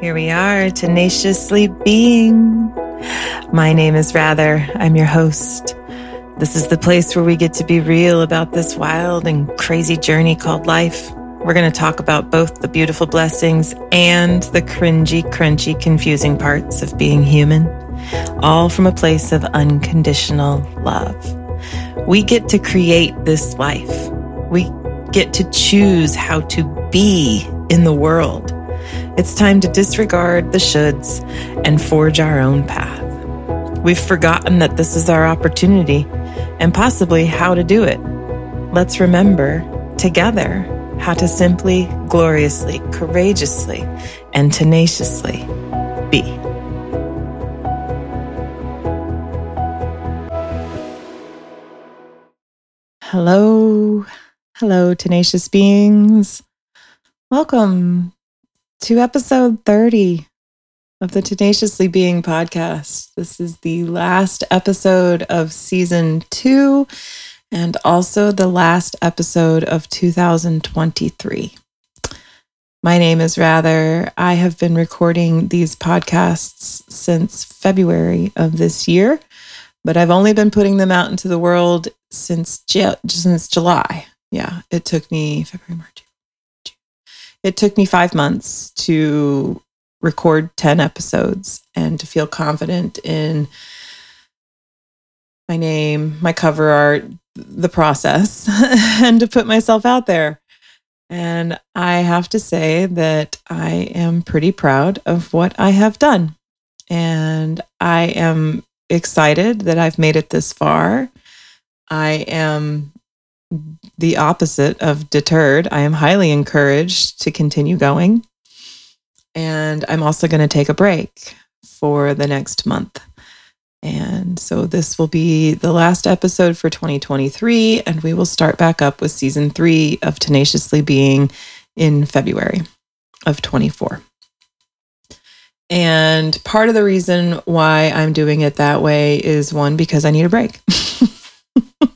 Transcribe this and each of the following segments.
Here we are, tenaciously being. My name is Rather. I'm your host. This is the place where we get to be real about this wild and crazy journey called life. We're going to talk about both the beautiful blessings and the cringy, crunchy, confusing parts of being human, all from a place of unconditional love. We get to create this life. We get to choose how to be in the world. It's time to disregard the shoulds and forge our own path. We've forgotten that this is our opportunity and possibly how to do it. Let's remember together how to simply, gloriously, courageously, and tenaciously be. Hello, hello, tenacious beings. Welcome to episode 30 of the Tenaciously Being podcast. This is the last episode of season two and also the last episode of 2023. My name is Rather. I have been recording these podcasts since February of this year, but I've only been putting them out into the world since, since July. Yeah, it took me February, March, it took me five months to record 10 episodes and to feel confident in my name, my cover art, the process, and to put myself out there. And I have to say that I am pretty proud of what I have done. And I am excited that I've made it this far. I am the opposite of deterred. I am highly encouraged to continue going. And I'm also going to take a break for the next month. And so this will be the last episode for 2023, and we will start back up with season three of Tenaciously Being in February of 24. And part of the reason why I'm doing it that way is one, because I need a break.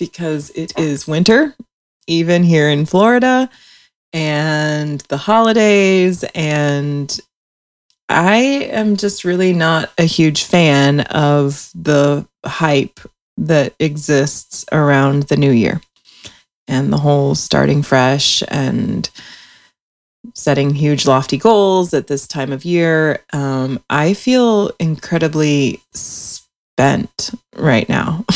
because it is winter, even here in Florida, and the holidays. And I am just really not a huge fan of the hype that exists around the new year and the whole starting fresh and setting huge lofty goals at this time of year. Um, I feel incredibly spent right now.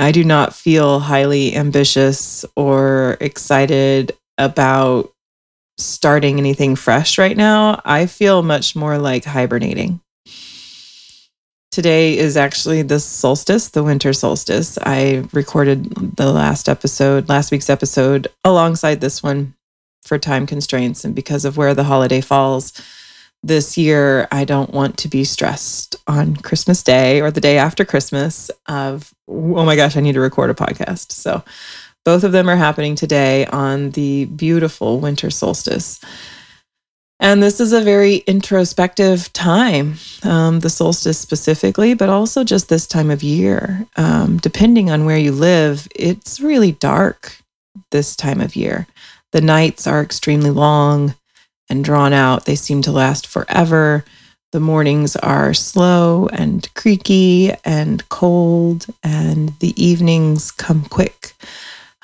I do not feel highly ambitious or excited about starting anything fresh right now. I feel much more like hibernating. Today is actually the solstice, the winter solstice. I recorded the last episode, last week's episode, alongside this one for time constraints and because of where the holiday falls this year I don't want to be stressed on Christmas Day or the day after Christmas of oh my gosh, I need to record a podcast. So both of them are happening today on the beautiful winter solstice. And this is a very introspective time, um, the solstice specifically, but also just this time of year. Um, depending on where you live, it's really dark this time of year. The nights are extremely long and drawn out. They seem to last forever. The mornings are slow and creaky and cold, and the evenings come quick.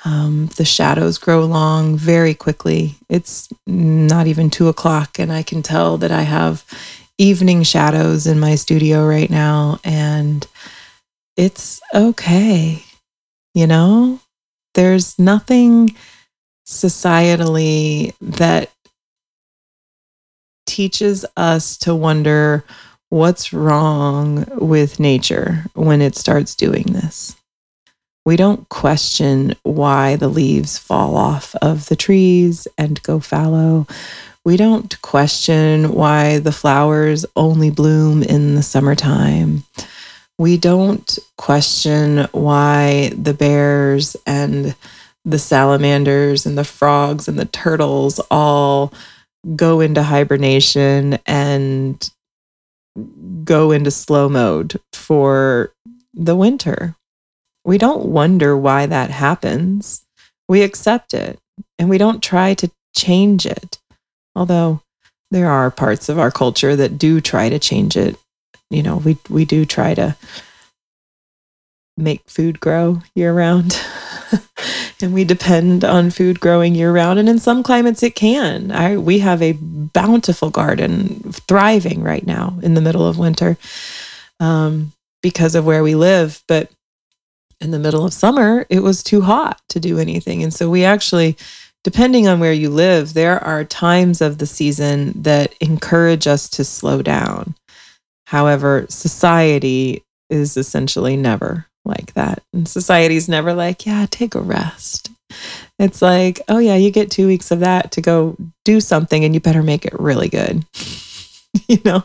Um, the shadows grow long very quickly. It's not even two o'clock, and I can tell that I have evening shadows in my studio right now, and it's okay. You know, there's nothing societally that teaches us to wonder what's wrong with nature when it starts doing this. We don't question why the leaves fall off of the trees and go fallow. We don't question why the flowers only bloom in the summertime. We don't question why the bears and the salamanders and the frogs and the turtles all go into hibernation and go into slow mode for the winter. We don't wonder why that happens. We accept it and we don't try to change it. Although there are parts of our culture that do try to change it. You know, we we do try to make food grow year round. and we depend on food growing year round and in some climates it can. I we have a bountiful garden thriving right now in the middle of winter. Um, because of where we live, but in the middle of summer, it was too hot to do anything. And so we actually depending on where you live, there are times of the season that encourage us to slow down. However, society is essentially never like that. And society's never like, yeah, take a rest. It's like, oh, yeah, you get two weeks of that to go do something and you better make it really good. you know,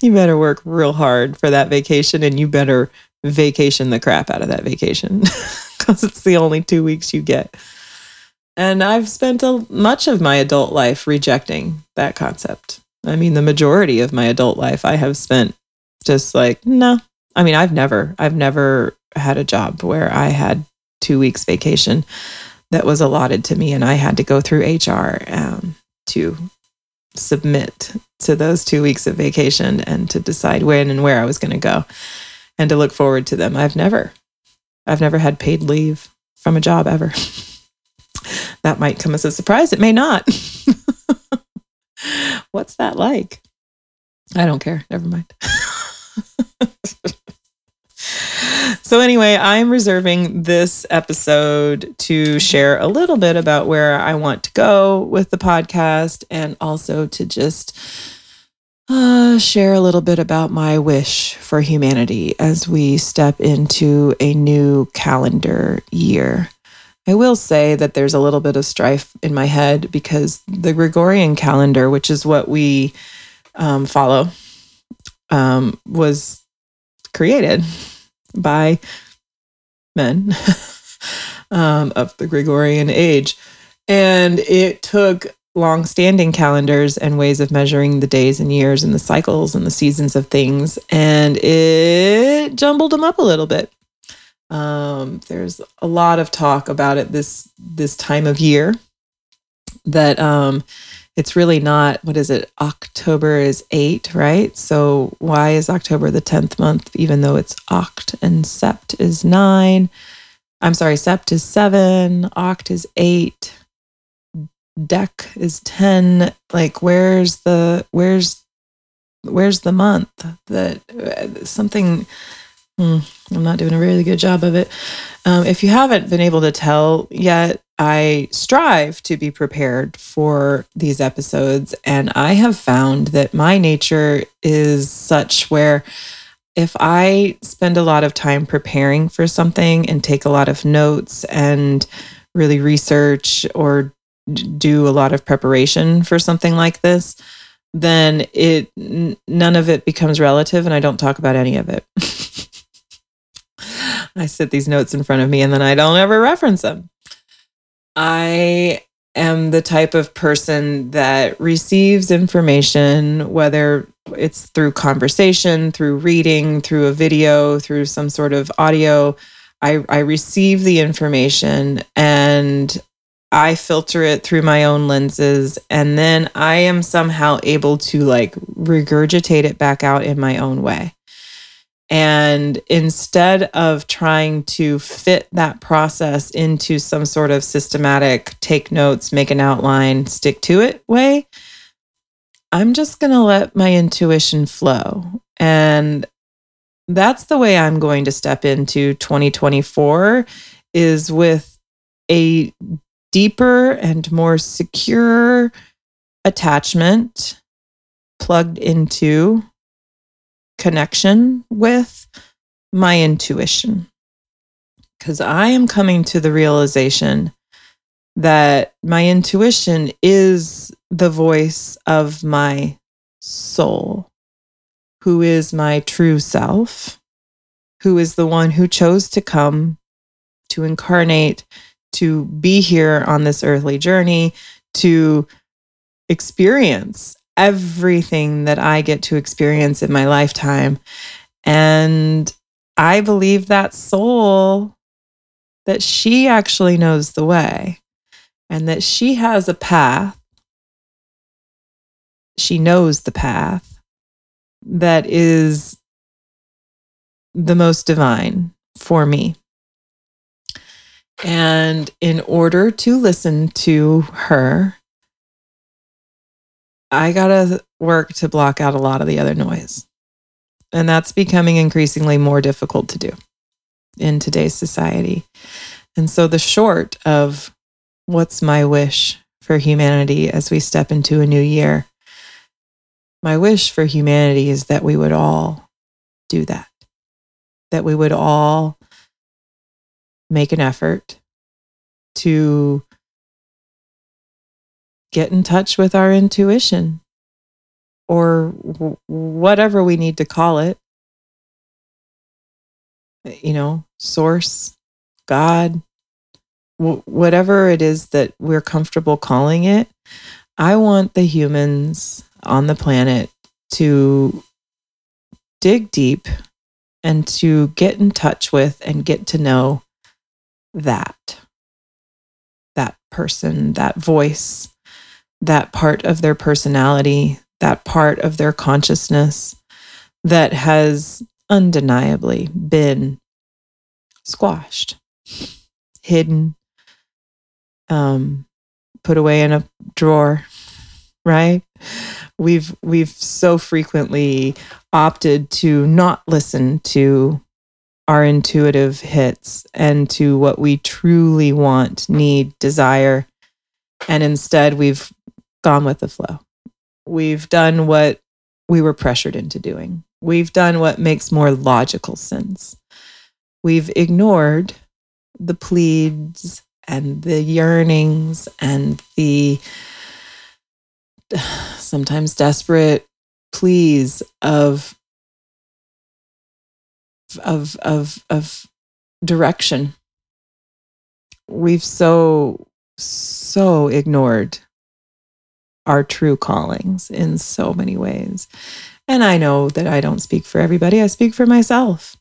you better work real hard for that vacation and you better vacation the crap out of that vacation because it's the only two weeks you get. And I've spent a, much of my adult life rejecting that concept. I mean, the majority of my adult life I have spent just like, no. I mean, I've never, I've never had a job where I had two weeks vacation that was allotted to me and I had to go through HR um, to submit to those two weeks of vacation and to decide when and where I was going to go and to look forward to them. I've never, I've never had paid leave from a job ever. that might come as a surprise. It may not. What's that like? I don't care. Never mind. so, anyway, I'm reserving this episode to share a little bit about where I want to go with the podcast and also to just uh, share a little bit about my wish for humanity as we step into a new calendar year. I will say that there's a little bit of strife in my head because the Gregorian calendar, which is what we um, follow, um, was created by men um, of the Gregorian age. And it took long standing calendars and ways of measuring the days and years and the cycles and the seasons of things, and it jumbled them up a little bit. Um, there's a lot of talk about it this this time of year. That um, it's really not. What is it? October is eight, right? So why is October the tenth month, even though it's oct and sept is nine? I'm sorry, sept is seven, oct is eight, dec is ten. Like, where's the where's where's the month that uh, something Hmm, I'm not doing a really good job of it. Um, if you haven't been able to tell yet, I strive to be prepared for these episodes. And I have found that my nature is such where if I spend a lot of time preparing for something and take a lot of notes and really research or do a lot of preparation for something like this, then it none of it becomes relative and I don't talk about any of it. I sit these notes in front of me and then I don't ever reference them. I am the type of person that receives information, whether it's through conversation, through reading, through a video, through some sort of audio. I, I receive the information and I filter it through my own lenses. And then I am somehow able to like regurgitate it back out in my own way. And instead of trying to fit that process into some sort of systematic take notes, make an outline, stick to it way, I'm just going to let my intuition flow. And that's the way I'm going to step into 2024 is with a deeper and more secure attachment plugged into connection with my intuition. Because I am coming to the realization that my intuition is the voice of my soul, who is my true self, who is the one who chose to come to incarnate, to be here on this earthly journey, to experience everything that I get to experience in my lifetime. And I believe that soul, that she actually knows the way and that she has a path. she knows the path that is the most divine for me. And in order to listen to her, I got to work to block out a lot of the other noise. And that's becoming increasingly more difficult to do in today's society. And so, the short of what's my wish for humanity as we step into a new year, my wish for humanity is that we would all do that, that we would all make an effort to get in touch with our intuition or whatever we need to call it. You know, source, God, whatever it is that we're comfortable calling it. I want the humans on the planet to dig deep and to get in touch with and get to know that that person that voice that part of their personality that part of their consciousness that has undeniably been squashed hidden um put away in a drawer right we've we've so frequently opted to not listen to our intuitive hits and to what we truly want, need, desire. And instead, we've gone with the flow. We've done what we were pressured into doing. We've done what makes more logical sense. We've ignored the pleads and the yearnings and the sometimes desperate pleas of of of of direction we've so so ignored our true callings in so many ways. And i know that i don't speak for everybody i speak for myself.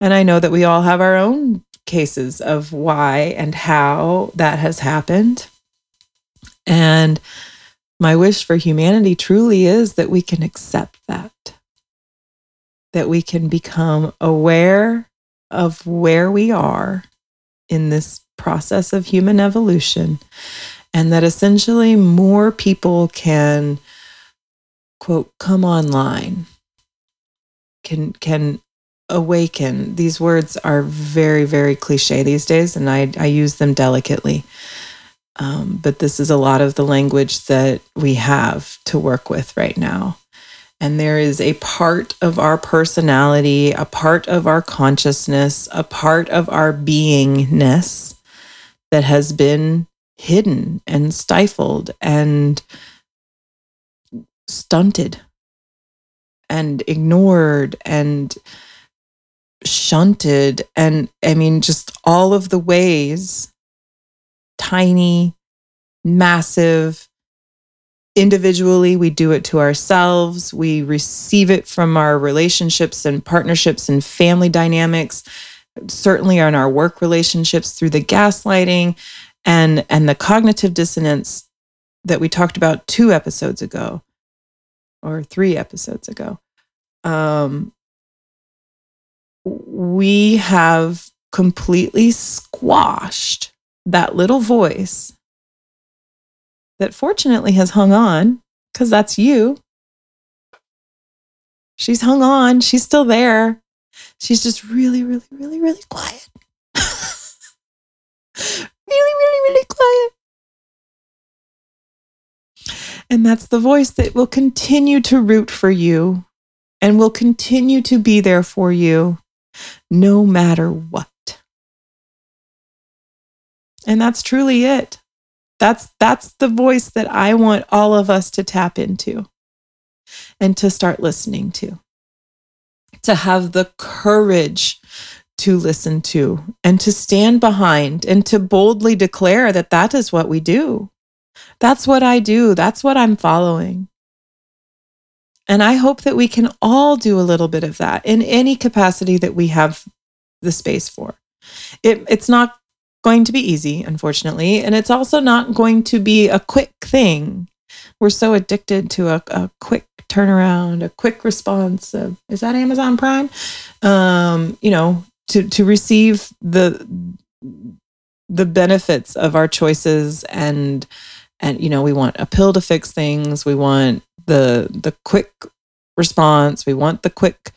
And i know that we all have our own cases of why and how that has happened. And my wish for humanity truly is that we can accept that. That we can become aware of where we are in this process of human evolution, and that essentially more people can, quote, come online, can, can awaken. These words are very, very cliche these days, and I, I use them delicately. Um, but this is a lot of the language that we have to work with right now. And there is a part of our personality, a part of our consciousness, a part of our beingness that has been hidden and stifled and stunted and ignored and shunted. And I mean, just all of the ways tiny, massive, individually, we do it to ourselves. We receive it from our relationships and partnerships and family dynamics, certainly in our work relationships through the gaslighting and, and the cognitive dissonance that we talked about two episodes ago or three episodes ago. Um, we have completely squashed that little voice that fortunately has hung on because that's you. She's hung on. She's still there. She's just really, really, really, really quiet. really, really, really quiet. And that's the voice that will continue to root for you and will continue to be there for you no matter what. And that's truly it. That's that's the voice that I want all of us to tap into and to start listening to. To have the courage to listen to and to stand behind and to boldly declare that that is what we do. That's what I do. That's what I'm following. And I hope that we can all do a little bit of that in any capacity that we have the space for. It, it's not going to be easy, unfortunately. And it's also not going to be a quick thing. we're so addicted to a, a quick turnaround, a quick response of is that Amazon Prime? Um, you know, to to receive the the benefits of our choices and and you know we want a pill to fix things. We want the the quick response. We want the quick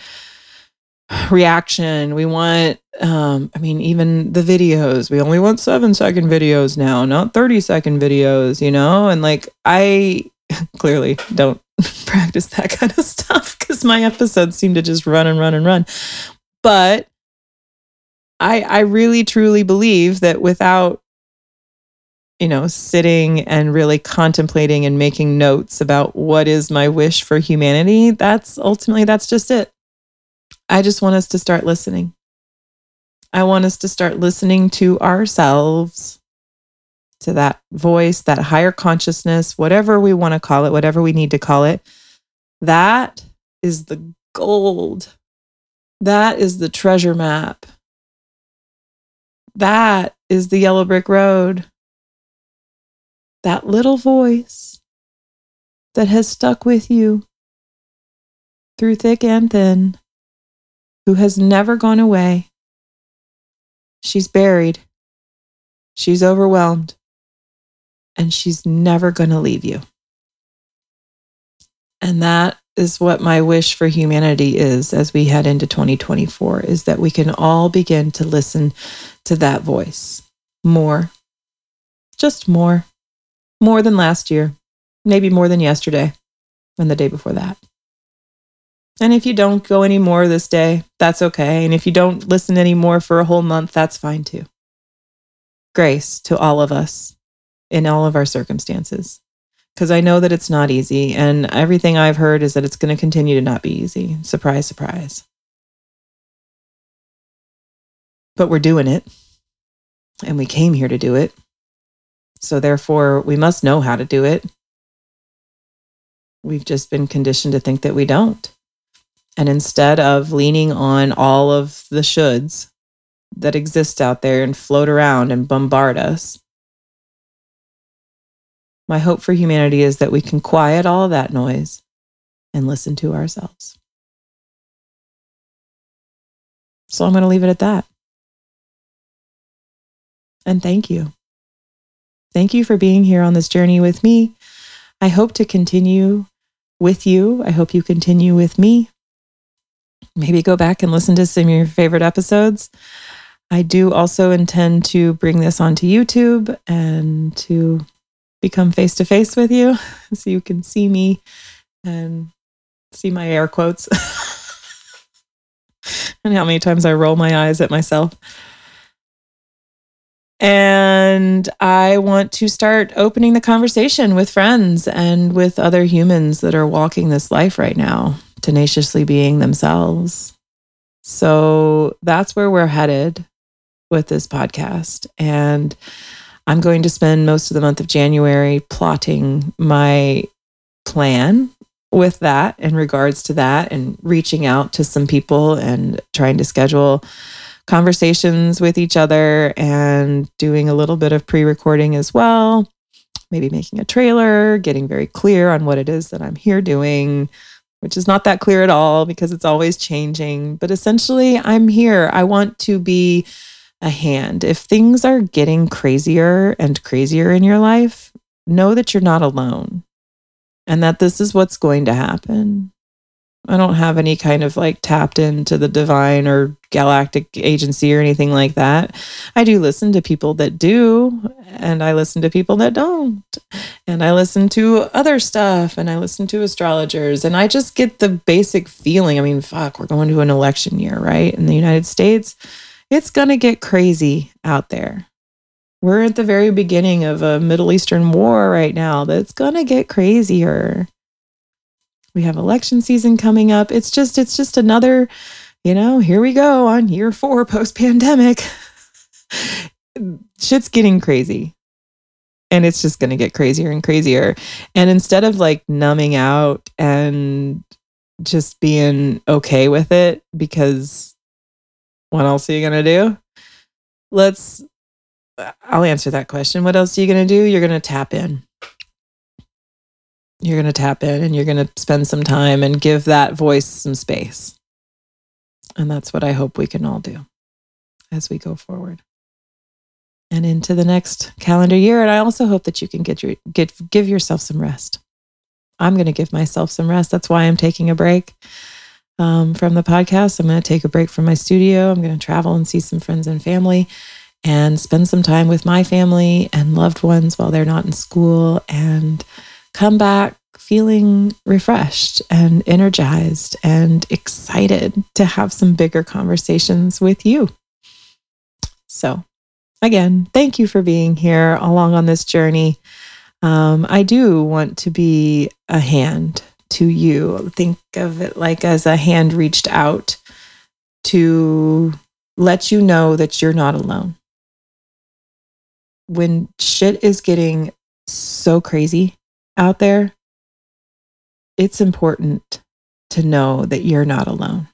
reaction. We want um i mean even the videos. We only want 7 second videos now not 30 second videos you know? And like i clearly don't practice that kind of stuff cuz my episodes seem to just run and run and run. But i i really truly believe that without you know, sitting and really contemplating and making notes about what is my wish for humanity, that's ultimately that's just it. I just want us to start listening. I want us to start listening to ourselves, to that voice, that higher consciousness, whatever we want to call it, whatever we need to call it. That is the gold. That is the treasure map. That is the yellow brick road that little voice that has stuck with you through thick and thin, who has never gone away. She's buried, she's overwhelmed, and she's never going to leave you. And that is what my wish for humanity is as we head into 2024 is that we can all begin to listen to that voice more, just more more than last year, maybe more than yesterday and the day before that. And if you don't go anymore this day, that's okay. And if you don't listen anymore for a whole month, that's fine too. Grace to all of us in all of our circumstances. Because I know that it's not easy. And everything I've heard is that it's going to continue to not be easy. Surprise, surprise. But we're doing it. And we came here to do it. So, therefore, we must know how to do it. We've just been conditioned to think that we don't. And instead of leaning on all of the shoulds that exist out there and float around and bombard us, my hope for humanity is that we can quiet all that noise and listen to ourselves. So I'm going to leave it at that. And thank you. Thank you for being here on this journey with me. I hope to continue with you. I hope you continue with me. Maybe go back and listen to some of your favorite episodes. I do also intend to bring this onto YouTube and to become face to face with you so you can see me and see my air quotes and how many times I roll my eyes at myself. And I want to start opening the conversation with friends and with other humans that are walking this life right now, tenaciously being themselves. So that's where we're headed with this podcast. And I'm going to spend most of the month of January plotting my plan with that in regards to that and reaching out to some people and trying to schedule conversations with each other and doing a little bit of pre recording as well. Maybe making a trailer, getting very clear on what it is that I'm here doing, which is not that clear at all because it's always changing. But essentially, I'm here. I want to be a hand. If things are getting crazier and crazier in your life, know that you're not alone and that this is what's going to happen. I don't have any kind of like tapped into the divine or galactic agency or anything like that. I do listen to people that do, and I listen to people that don't. And I listen to other stuff and I listen to astrologers, and I just get the basic feeling. I mean, fuck, we're going to an election year, right? In the United States, it's going to get crazy out there. We're at the very beginning of a Middle Eastern war right now that's going to get crazier we have election season coming up. It's just it's just another, you know, here we go on year 4 post pandemic. Shit's getting crazy. And it's just going to get crazier and crazier. And instead of like numbing out and just being okay with it because what else are you going to do? Let's I'll answer that question. What else are you going to do? You're going to tap in you're going to tap in and you're going to spend some time and give that voice some space. And that's what I hope we can all do as we go forward and into the next calendar year. And I also hope that you can get your get give yourself some rest. I'm going to give myself some rest. That's why I'm taking a break um, from the podcast. I'm going to take a break from my studio. I'm going to travel and see some friends and family and spend some time with my family and loved ones while they're not in school and come back feeling refreshed and energized and excited to have some bigger conversations with you. So, again, thank you for being here along on this journey. Um, I do want to be a hand to you. Think of it like as a hand reached out to let you know that you're not alone. When shit is getting so crazy out there, it's important to know that you're not alone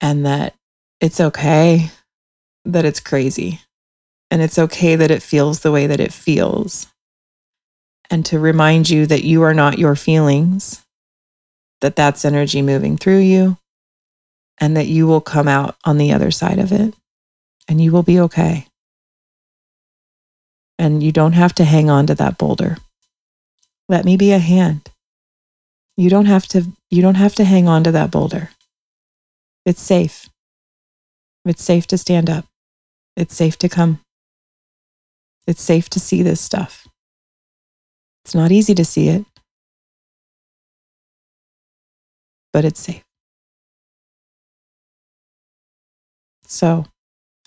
and that it's okay that it's crazy and it's okay that it feels the way that it feels. And to remind you that you are not your feelings, that that's energy moving through you, and that you will come out on the other side of it and you will be okay. And you don't have to hang on to that boulder. Let me be a hand. You don't have to you don't have to hang on to that boulder. It's safe. It's safe to stand up. It's safe to come. It's safe to see this stuff. It's not easy to see it, but it's safe. So,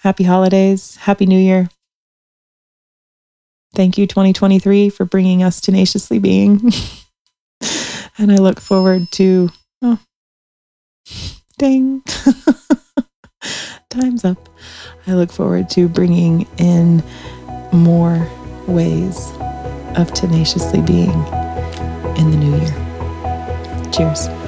happy holidays, happy new year. Thank you, 2023, for bringing us tenaciously being. and I look forward to, oh, dang, time's up. I look forward to bringing in more ways of tenaciously being in the new year. Cheers.